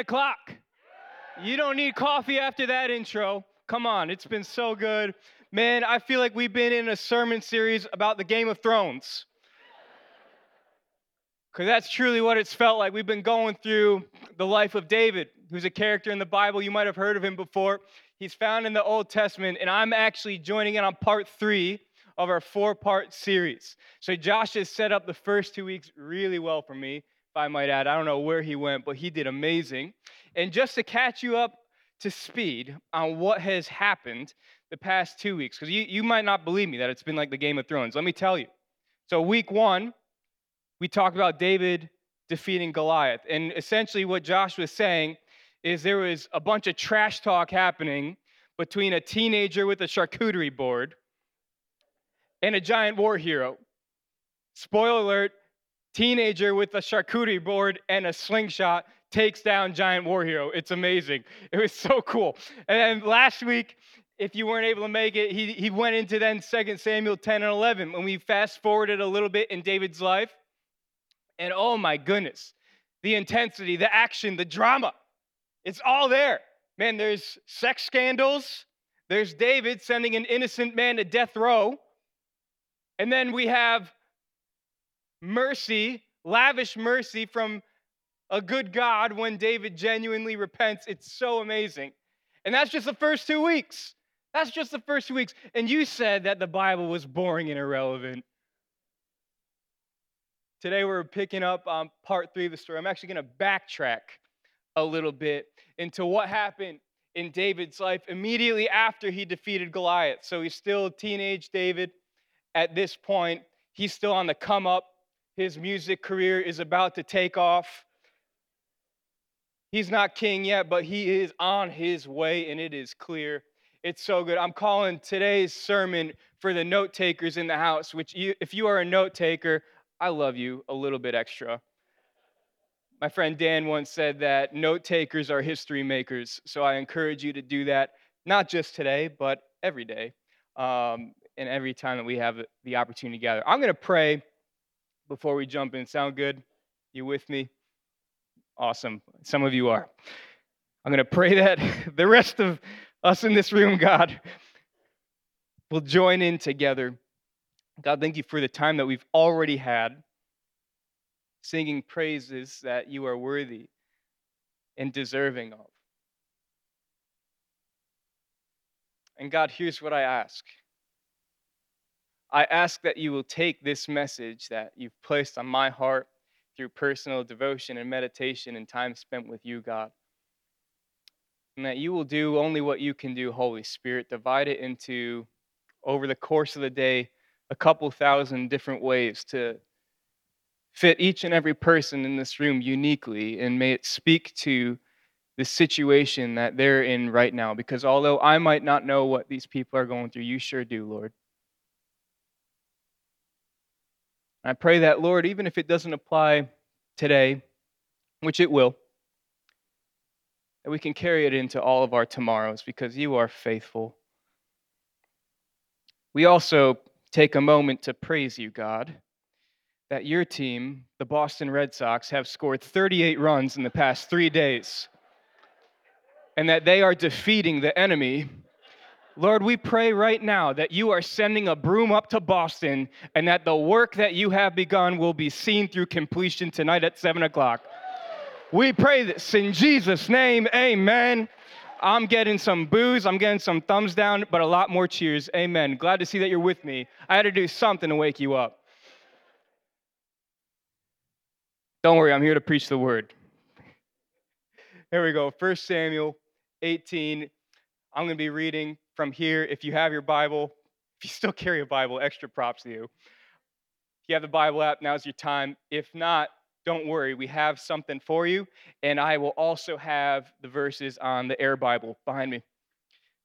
10 o'clock. You don't need coffee after that intro. Come on, it's been so good. Man, I feel like we've been in a sermon series about the Game of Thrones. Because that's truly what it's felt like. We've been going through the life of David, who's a character in the Bible. You might have heard of him before. He's found in the Old Testament, and I'm actually joining in on part three of our four part series. So Josh has set up the first two weeks really well for me, if I might add. I don't know where he went, but he did amazing. And just to catch you up to speed on what has happened the past two weeks, because you, you might not believe me that it's been like the Game of Thrones. Let me tell you. So, week one, we talked about David defeating Goliath. And essentially, what Josh was saying is there was a bunch of trash talk happening between a teenager with a charcuterie board and a giant war hero. Spoiler alert teenager with a charcuterie board and a slingshot takes down giant war hero. It's amazing. It was so cool. And then last week, if you weren't able to make it, he, he went into then 2 Samuel 10 and 11 when we fast forwarded a little bit in David's life. And oh my goodness, the intensity, the action, the drama, it's all there. Man, there's sex scandals. There's David sending an innocent man to death row. And then we have mercy, lavish mercy from a good God when David genuinely repents. It's so amazing. And that's just the first two weeks. That's just the first two weeks. And you said that the Bible was boring and irrelevant. Today we're picking up on part three of the story. I'm actually going to backtrack a little bit into what happened in David's life immediately after he defeated Goliath. So he's still teenage David at this point. He's still on the come up. His music career is about to take off. He's not king yet, but he is on his way, and it is clear. It's so good. I'm calling today's sermon for the note takers in the house, which, you, if you are a note taker, I love you a little bit extra. My friend Dan once said that note takers are history makers. So I encourage you to do that, not just today, but every day um, and every time that we have the opportunity to gather. I'm going to pray before we jump in. Sound good? You with me? Awesome. Some of you are. I'm going to pray that the rest of us in this room, God, will join in together. God, thank you for the time that we've already had singing praises that you are worthy and deserving of. And God, here's what I ask I ask that you will take this message that you've placed on my heart through personal devotion and meditation and time spent with you, God. And that you will do only what you can do, Holy Spirit. Divide it into, over the course of the day, a couple thousand different ways to fit each and every person in this room uniquely. And may it speak to the situation that they're in right now. Because although I might not know what these people are going through, you sure do, Lord. I pray that, Lord, even if it doesn't apply today, which it will, that we can carry it into all of our tomorrows because you are faithful. We also take a moment to praise you, God, that your team, the Boston Red Sox, have scored 38 runs in the past three days and that they are defeating the enemy Lord, we pray right now that you are sending a broom up to Boston and that the work that you have begun will be seen through completion tonight at 7 o'clock. We pray this in Jesus' name. Amen. I'm getting some boos, I'm getting some thumbs down, but a lot more cheers. Amen. Glad to see that you're with me. I had to do something to wake you up. Don't worry, I'm here to preach the word. Here we go. 1 Samuel 18. I'm going to be reading from here. If you have your Bible, if you still carry a Bible, extra props to you. If you have the Bible app, now's your time. If not, don't worry, we have something for you. And I will also have the verses on the Air Bible behind me.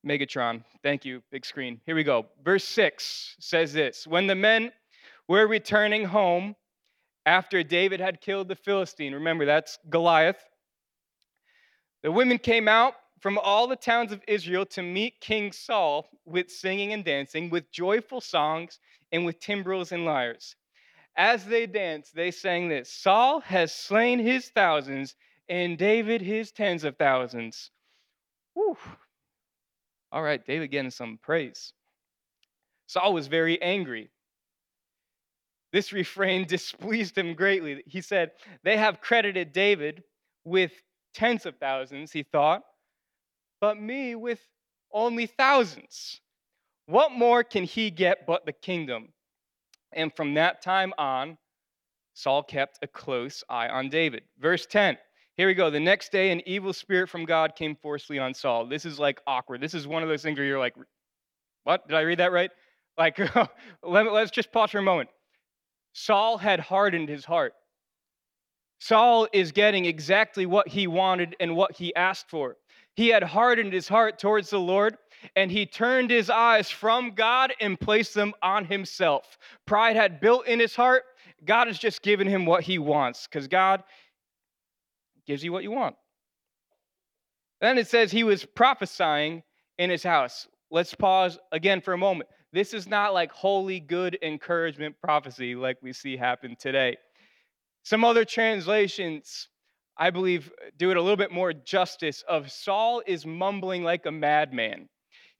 Megatron, thank you, big screen. Here we go. Verse 6 says this When the men were returning home after David had killed the Philistine, remember that's Goliath, the women came out from all the towns of Israel to meet King Saul with singing and dancing, with joyful songs, and with timbrels and lyres. As they danced, they sang this Saul has slain his thousands, and David his tens of thousands. Whew. All right, David getting some praise. Saul was very angry. This refrain displeased him greatly. He said, They have credited David with tens of thousands, he thought, but me with only thousands. What more can he get but the kingdom? And from that time on, Saul kept a close eye on David. Verse 10. Here we go. The next day, an evil spirit from God came forcefully on Saul. This is like awkward. This is one of those things where you're like, what? Did I read that right? Like, let, us just pause for a moment. Saul had hardened his heart. Saul is getting exactly what he wanted and what he asked for. He had hardened his heart towards the Lord, and he turned his eyes from God and placed them on himself. Pride had built in his heart. God has just given him what he wants because God gives you what you want. Then it says he was prophesying in his house. Let's pause again for a moment. This is not like holy, good encouragement prophecy like we see happen today. Some other translations, I believe, uh, do it a little bit more justice of Saul is mumbling like a madman.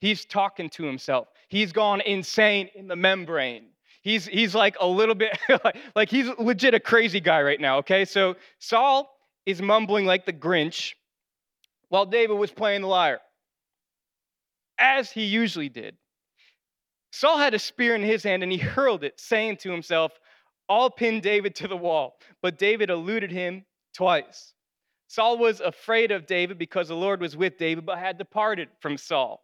He's talking to himself. He's gone insane in the membrane. He's, he's like a little bit, like he's legit a crazy guy right now, okay? So Saul is mumbling like the Grinch while David was playing the lyre, as he usually did. Saul had a spear in his hand and he hurled it, saying to himself, I'll pin David to the wall. But David eluded him twice. Saul was afraid of David because the Lord was with David, but had departed from Saul.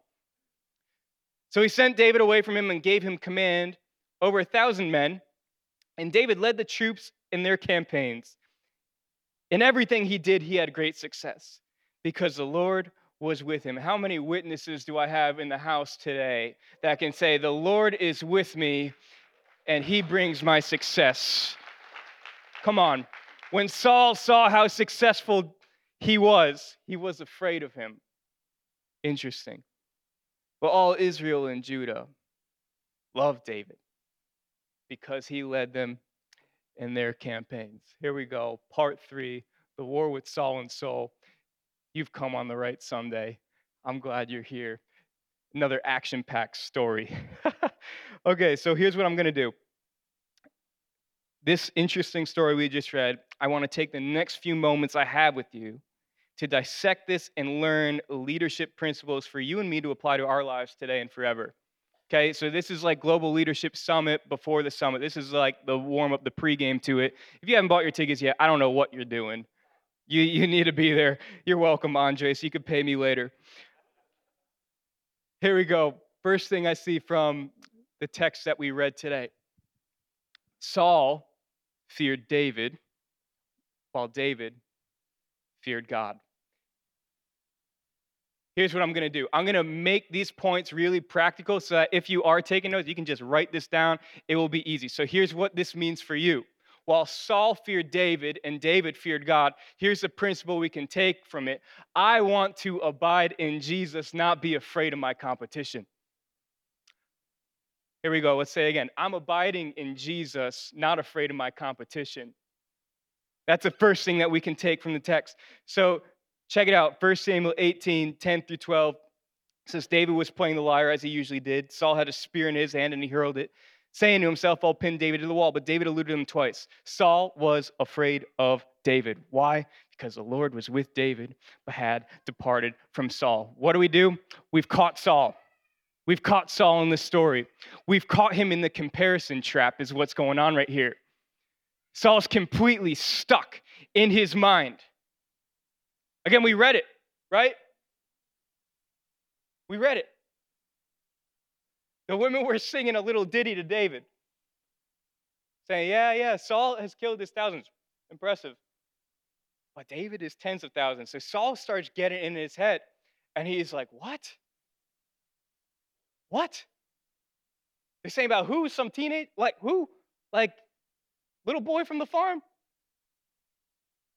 So he sent David away from him and gave him command over a thousand men. And David led the troops in their campaigns. In everything he did, he had great success because the Lord was with him. How many witnesses do I have in the house today that can say, The Lord is with me and he brings my success? Come on. When Saul saw how successful he was, he was afraid of him. Interesting. But all Israel and Judah loved David because he led them in their campaigns. Here we go, part three the war with Saul and Soul. You've come on the right Sunday. I'm glad you're here. Another action packed story. okay, so here's what I'm going to do. This interesting story we just read, I want to take the next few moments I have with you to dissect this and learn leadership principles for you and me to apply to our lives today and forever. Okay, so this is like Global Leadership Summit before the summit. This is like the warm up, the pregame to it. If you haven't bought your tickets yet, I don't know what you're doing. You, you need to be there. You're welcome, Andre, so you could pay me later. Here we go. First thing I see from the text that we read today Saul feared David, while David feared God. Here's what I'm going to do I'm going to make these points really practical so that if you are taking notes, you can just write this down. It will be easy. So here's what this means for you. While Saul feared David and David feared God, here's the principle we can take from it. I want to abide in Jesus, not be afraid of my competition. Here we go. Let's say again. I'm abiding in Jesus, not afraid of my competition. That's the first thing that we can take from the text. So check it out 1 Samuel 18 10 through 12 says David was playing the lyre as he usually did. Saul had a spear in his hand and he hurled it, saying to himself, I'll pin David to the wall. But David eluded him twice. Saul was afraid of David. Why? Because the Lord was with David, but had departed from Saul. What do we do? We've caught Saul. We've caught Saul in this story. We've caught him in the comparison trap, is what's going on right here. Saul's completely stuck in his mind. Again, we read it, right? We read it. The women were singing a little ditty to David, saying, Yeah, yeah, Saul has killed his thousands. Impressive. But David is tens of thousands. So Saul starts getting in his head, and he's like, What? What? They're saying about who? Some teenage? Like who? Like little boy from the farm?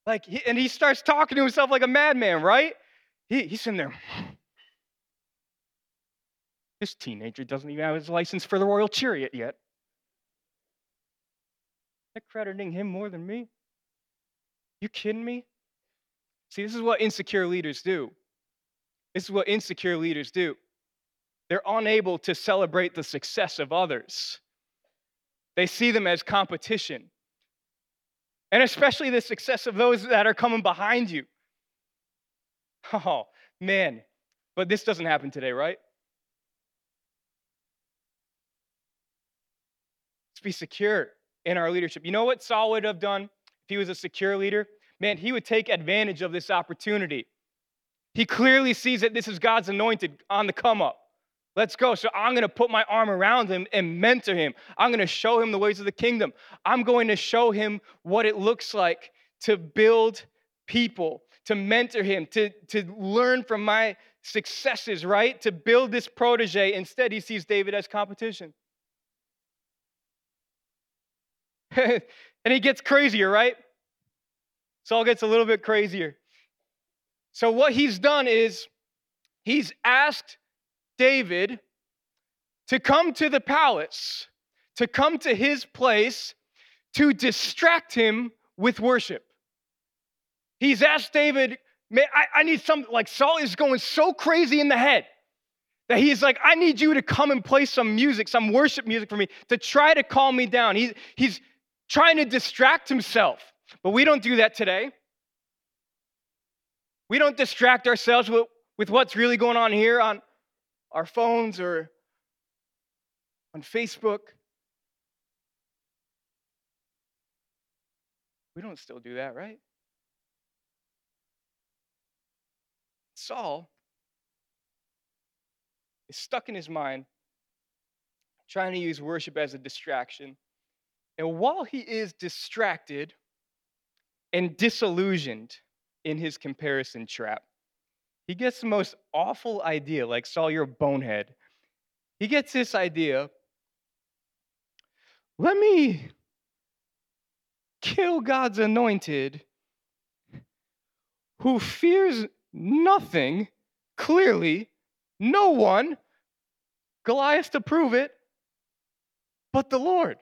Like, and he starts talking to himself like a madman, right? He, he's in there. This teenager doesn't even have his license for the Royal Chariot yet. They're crediting him more than me. You kidding me? See, this is what insecure leaders do. This is what insecure leaders do. They're unable to celebrate the success of others, they see them as competition. And especially the success of those that are coming behind you. Oh, man. But this doesn't happen today, right? Let's be secure in our leadership. You know what Saul would have done if he was a secure leader? Man, he would take advantage of this opportunity. He clearly sees that this is God's anointed on the come up. Let's go. So I'm going to put my arm around him and mentor him. I'm going to show him the ways of the kingdom. I'm going to show him what it looks like to build people, to mentor him, to, to learn from my successes, right? To build this protege. Instead, he sees David as competition. and he gets crazier, right? Saul gets a little bit crazier. So, what he's done is he's asked David to come to the palace, to come to his place, to distract him with worship. He's asked David, man, I, I need something like Saul is going so crazy in the head that he's like, I need you to come and play some music, some worship music for me to try to calm me down. He, he's trying to distract himself. But we don't do that today. We don't distract ourselves with, with what's really going on here on our phones or on Facebook. We don't still do that, right? Saul is stuck in his mind trying to use worship as a distraction. And while he is distracted and disillusioned in his comparison trap, he gets the most awful idea, like Saul, you're a bonehead. He gets this idea let me kill God's anointed who fears nothing, clearly, no one, Goliath to prove it, but the Lord.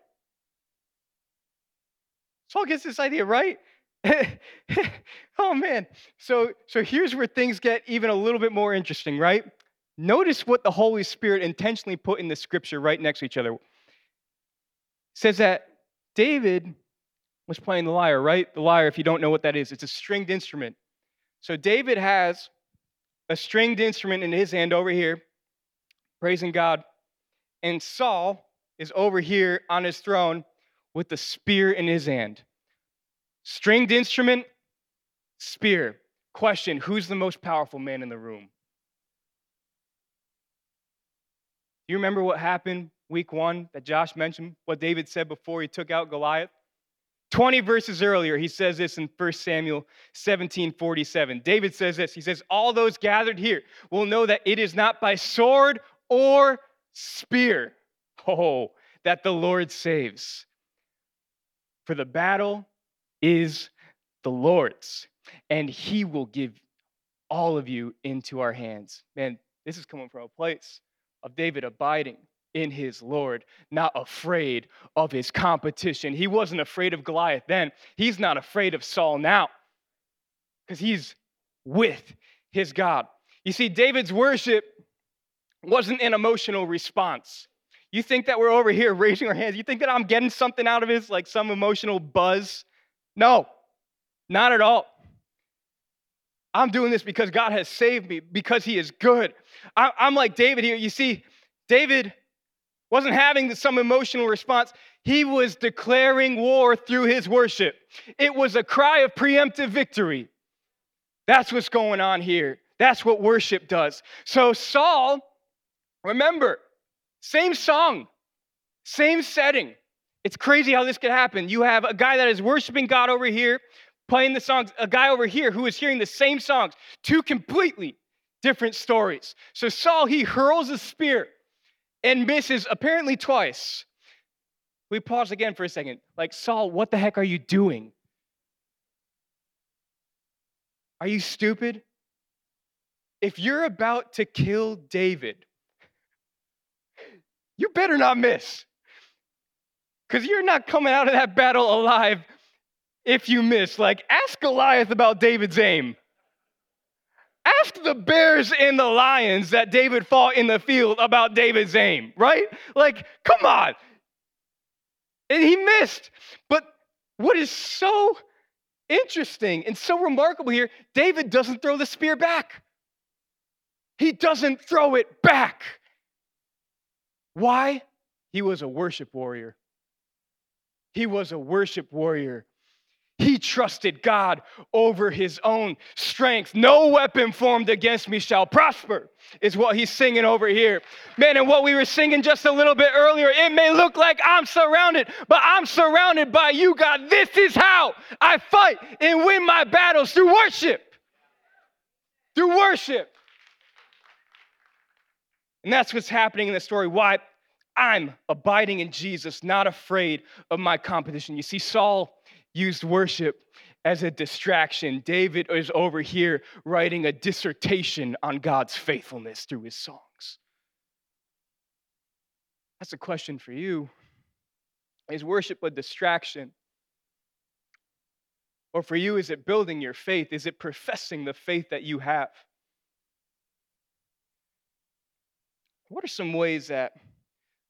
Saul gets this idea, right? oh man. So so here's where things get even a little bit more interesting, right? Notice what the Holy Spirit intentionally put in the scripture right next to each other. It says that David was playing the lyre, right? The lyre, if you don't know what that is, it's a stringed instrument. So David has a stringed instrument in his hand over here, praising God. And Saul is over here on his throne with the spear in his hand. Stringed instrument, spear. Question Who's the most powerful man in the room? You remember what happened week one that Josh mentioned? What David said before he took out Goliath? 20 verses earlier, he says this in 1 Samuel 17 47. David says this He says, All those gathered here will know that it is not by sword or spear, oh, that the Lord saves. For the battle is the Lord's, and He will give all of you into our hands. Man, this is coming from a place of David abiding in his Lord, not afraid of his competition. He wasn't afraid of Goliath then. He's not afraid of Saul now because he's with his God. You see, David's worship wasn't an emotional response. You think that we're over here raising our hands, you think that I'm getting something out of this, like some emotional buzz? No, not at all. I'm doing this because God has saved me, because He is good. I, am like David here. You see, David wasn't having some emotional response, he was declaring war through his worship. It was a cry of preemptive victory. That's what's going on here. That's what worship does. So, Saul, remember, same song, same setting. It's crazy how this could happen. You have a guy that is worshiping God over here, playing the songs, a guy over here who is hearing the same songs, two completely different stories. So Saul, he hurls a spear and misses apparently twice. We pause again for a second. Like, Saul, what the heck are you doing? Are you stupid? If you're about to kill David, you better not miss because you're not coming out of that battle alive if you miss. Like, ask Goliath about David's aim. Ask the bears and the lions that David fought in the field about David's aim, right? Like, come on. And he missed. But what is so interesting and so remarkable here, David doesn't throw the spear back. He doesn't throw it back. Why? He was a worship warrior. He was a worship warrior. He trusted God over his own strength. No weapon formed against me shall prosper, is what he's singing over here. Man, and what we were singing just a little bit earlier, it may look like I'm surrounded, but I'm surrounded by you, God. This is how I fight and win my battles through worship. Through worship. And that's what's happening in the story. Why? I'm abiding in Jesus, not afraid of my competition. You see, Saul used worship as a distraction. David is over here writing a dissertation on God's faithfulness through his songs. That's a question for you. Is worship a distraction? Or for you, is it building your faith? Is it professing the faith that you have? What are some ways that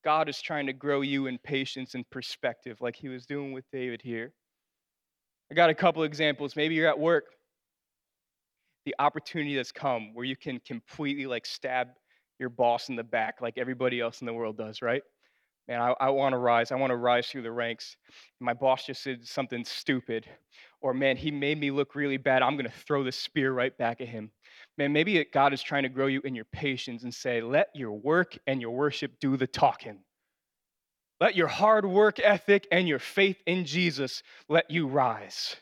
God is trying to grow you in patience and perspective, like he was doing with David here? I got a couple examples. Maybe you're at work. The opportunity has come where you can completely like stab your boss in the back like everybody else in the world does, right? Man, I, I want to rise. I want to rise through the ranks. My boss just said something stupid. Or, man, he made me look really bad. I'm going to throw the spear right back at him. Man, maybe God is trying to grow you in your patience and say, let your work and your worship do the talking. Let your hard work ethic and your faith in Jesus let you rise.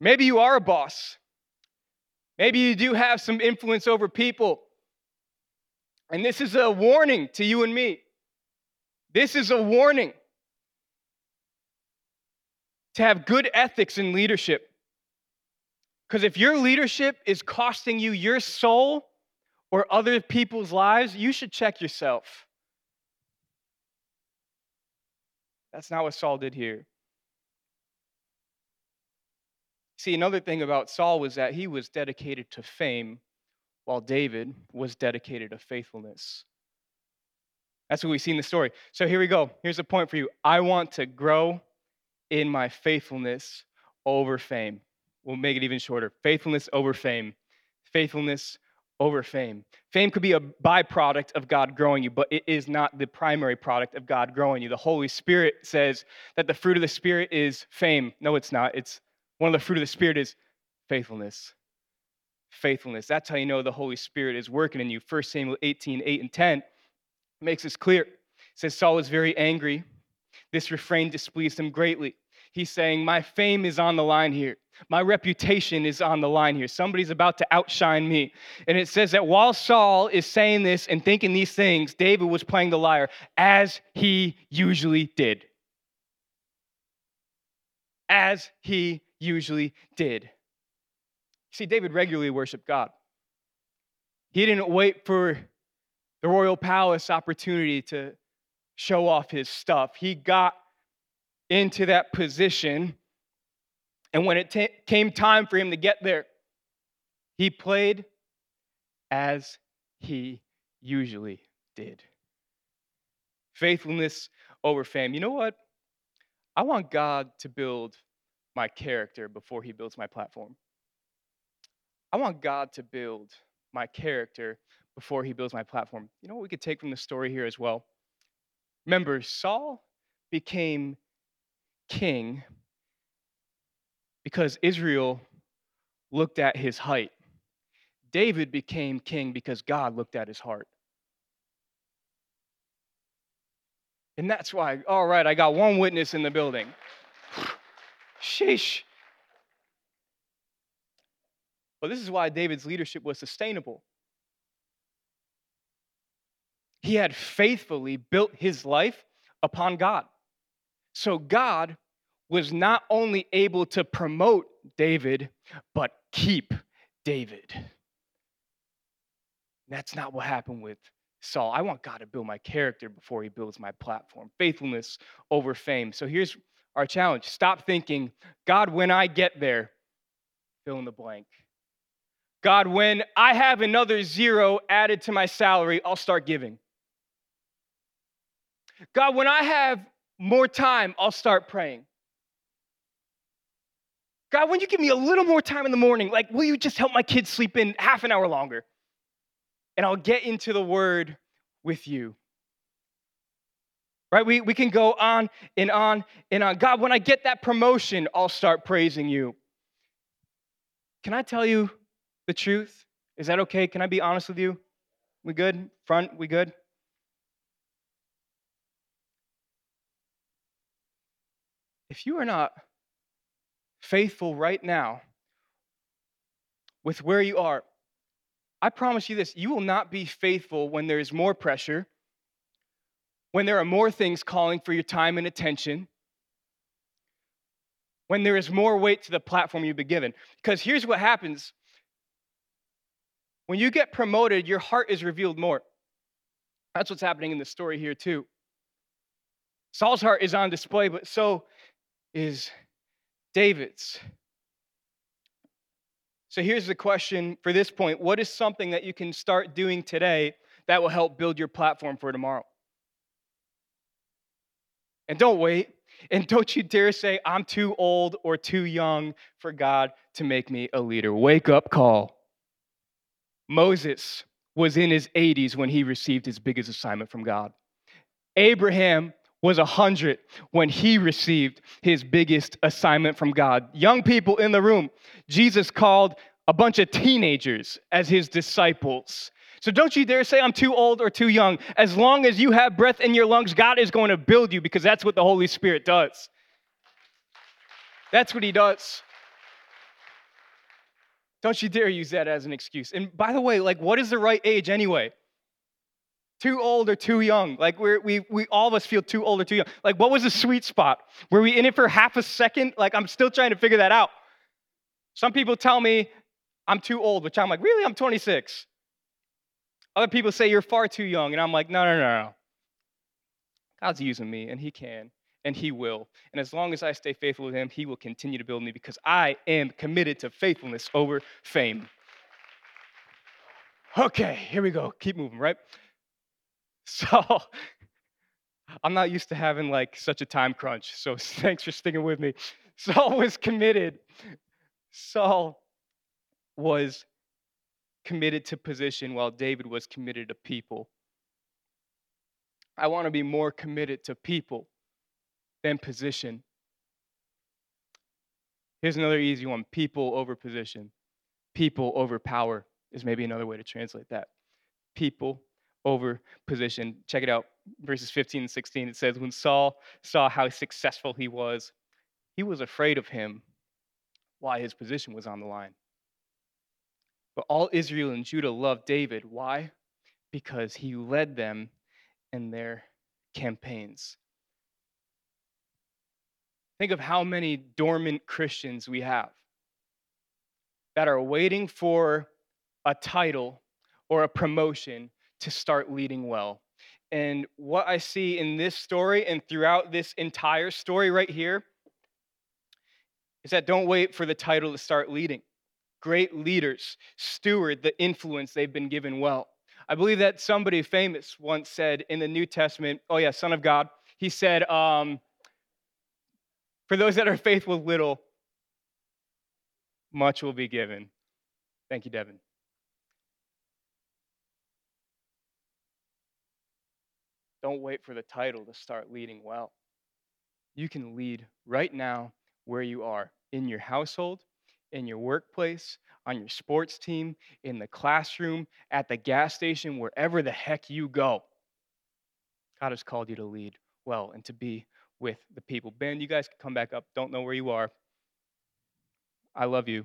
Maybe you are a boss. Maybe you do have some influence over people. And this is a warning to you and me. This is a warning to have good ethics in leadership. Because if your leadership is costing you your soul or other people's lives, you should check yourself. That's not what Saul did here. See, another thing about Saul was that he was dedicated to fame, while David was dedicated to faithfulness. That's what we see in the story. So here we go. Here's a point for you. I want to grow in my faithfulness over fame. We'll make it even shorter. Faithfulness over fame. Faithfulness over fame. Fame could be a byproduct of God growing you, but it is not the primary product of God growing you. The Holy Spirit says that the fruit of the Spirit is fame. No, it's not. It's one of the fruit of the Spirit is faithfulness. Faithfulness. That's how you know the Holy Spirit is working in you. 1 Samuel 18, 8 and 10 makes this clear. It says Saul was very angry. This refrain displeased him greatly. He's saying, My fame is on the line here. My reputation is on the line here. Somebody's about to outshine me. And it says that while Saul is saying this and thinking these things, David was playing the lyre as he usually did. As he usually did. See, David regularly worshiped God. He didn't wait for the royal palace opportunity to show off his stuff. He got into that position. And when it t- came time for him to get there, he played as he usually did. Faithfulness over fame. You know what? I want God to build my character before he builds my platform. I want God to build my character before he builds my platform. You know what we could take from the story here as well? Remember, Saul became king because Israel looked at his height. David became king because God looked at his heart. And that's why, all right, I got one witness in the building. Sheesh. But this is why David's leadership was sustainable. He had faithfully built his life upon God. So God was not only able to promote David, but keep David. That's not what happened with Saul. I want God to build my character before he builds my platform. Faithfulness over fame. So here's our challenge stop thinking, God, when I get there, fill in the blank. God, when I have another zero added to my salary, I'll start giving. God, when I have more time, I'll start praying. God, when you give me a little more time in the morning, like, will you just help my kids sleep in half an hour longer? And I'll get into the word with you. Right? We, we can go on and on and on. God, when I get that promotion, I'll start praising you. Can I tell you the truth? Is that okay? Can I be honest with you? We good? Front, we good? If you are not faithful right now with where you are, I promise you this you will not be faithful when there is more pressure, when there are more things calling for your time and attention, when there is more weight to the platform you've been given. Because here's what happens when you get promoted, your heart is revealed more. That's what's happening in the story here, too. Saul's heart is on display, but so is David's. So here's the question for this point What is something that you can start doing today that will help build your platform for tomorrow? And don't wait. And don't you dare say, I'm too old or too young for God to make me a leader. Wake up call. Moses was in his 80s when he received his biggest assignment from God. Abraham was 100 when he received his biggest assignment from God. Young people in the room, Jesus called a bunch of teenagers as his disciples. So don't you dare say I'm too old or too young. As long as you have breath in your lungs, God is going to build you because that's what the Holy Spirit does. That's what he does. Don't you dare use that as an excuse. And by the way, like, what is the right age anyway? Too old or too young. Like we're, we, we, all of us feel too old or too young. Like what was the sweet spot? Were we in it for half a second? Like I'm still trying to figure that out. Some people tell me I'm too old, which I'm like, really? I'm 26. Other people say you're far too young, and I'm like, no, no, no, no. God's using me, and He can, and He will. And as long as I stay faithful with Him, He will continue to build me because I am committed to faithfulness over fame. Okay, here we go. Keep moving, right? So I'm not used to having like such a time crunch. So thanks for sticking with me. Saul was committed. Saul was committed to position while David was committed to people. I want to be more committed to people than position. Here's another easy one people over position. People over power is maybe another way to translate that. People over position. Check it out, verses 15 and 16. It says, When Saul saw how successful he was, he was afraid of him why his position was on the line. But all Israel and Judah loved David. Why? Because he led them in their campaigns. Think of how many dormant Christians we have that are waiting for a title or a promotion to start leading well. And what I see in this story and throughout this entire story right here is that don't wait for the title to start leading. Great leaders steward the influence they've been given well. I believe that somebody famous once said in the New Testament, oh, yeah, Son of God, he said, um, For those that are faithful little, much will be given. Thank you, Devin. Don't wait for the title to start leading well. You can lead right now where you are in your household, in your workplace, on your sports team, in the classroom, at the gas station, wherever the heck you go. God has called you to lead well and to be with the people. Ben, you guys can come back up. Don't know where you are. I love you.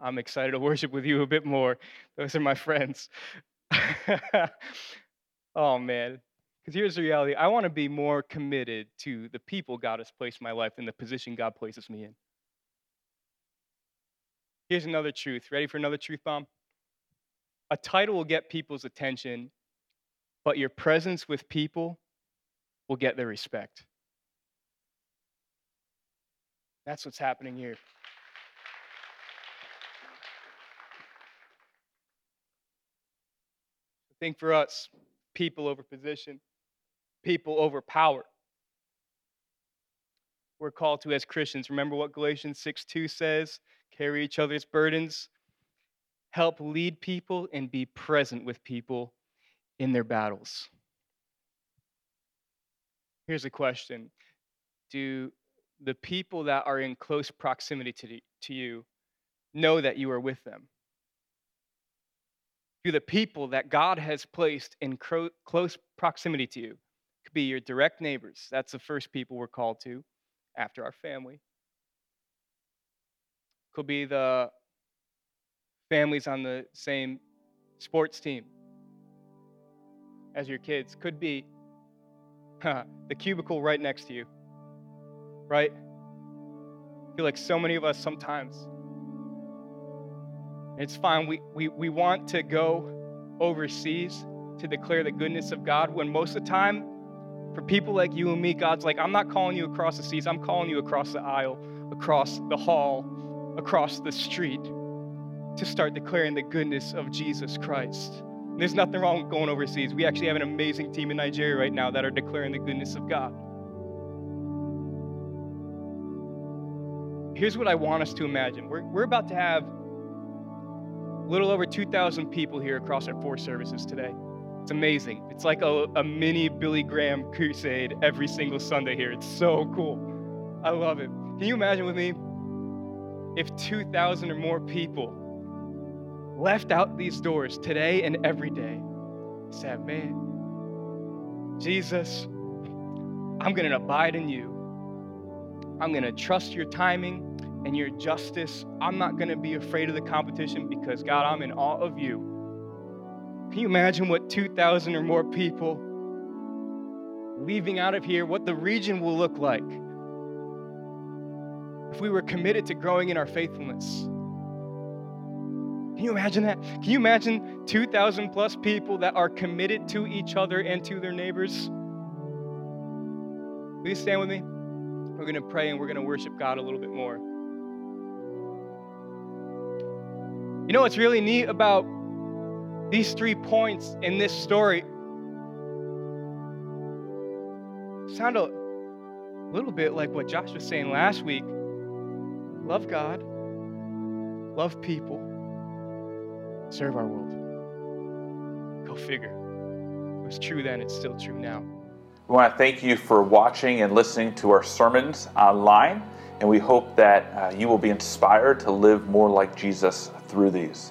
I'm excited to worship with you a bit more. Those are my friends. oh, man. Because here's the reality I want to be more committed to the people God has placed in my life than the position God places me in. Here's another truth. Ready for another truth bomb? A title will get people's attention, but your presence with people will get their respect. That's what's happening here. I think for us, people over position, people over power. We're called to as Christians. Remember what Galatians 6 2 says? Carry each other's burdens, help lead people, and be present with people in their battles. Here's a question Do the people that are in close proximity to, to you know that you are with them? Do the people that God has placed in cro- close proximity to you could be your direct neighbors? That's the first people we're called to after our family. Could be the families on the same sports team as your kids. Could be the cubicle right next to you, right? I feel like so many of us sometimes. It's fine. We, we, we want to go overseas to declare the goodness of God when most of the time, for people like you and me, God's like, I'm not calling you across the seas, I'm calling you across the aisle, across the hall, across the street to start declaring the goodness of Jesus Christ. There's nothing wrong with going overseas. We actually have an amazing team in Nigeria right now that are declaring the goodness of God. Here's what I want us to imagine. We're, we're about to have a little over 2,000 people here across our four services today. It's amazing. It's like a, a mini Billy Graham crusade every single Sunday here. It's so cool. I love it. Can you imagine with me if 2,000 or more people left out these doors today and every day, said, Man, Jesus, I'm going to abide in you. I'm going to trust your timing and your justice. I'm not going to be afraid of the competition because, God, I'm in awe of you. Can you imagine what 2,000 or more people leaving out of here, what the region will look like if we were committed to growing in our faithfulness? Can you imagine that? Can you imagine 2,000 plus people that are committed to each other and to their neighbors? Please stand with me. We're going to pray and we're going to worship God a little bit more. You know what's really neat about these three points in this story? Sound a little bit like what Josh was saying last week. Love God, love people, serve our world. Go figure. It was true then, it's still true now. We want to thank you for watching and listening to our sermons online, and we hope that uh, you will be inspired to live more like Jesus through these.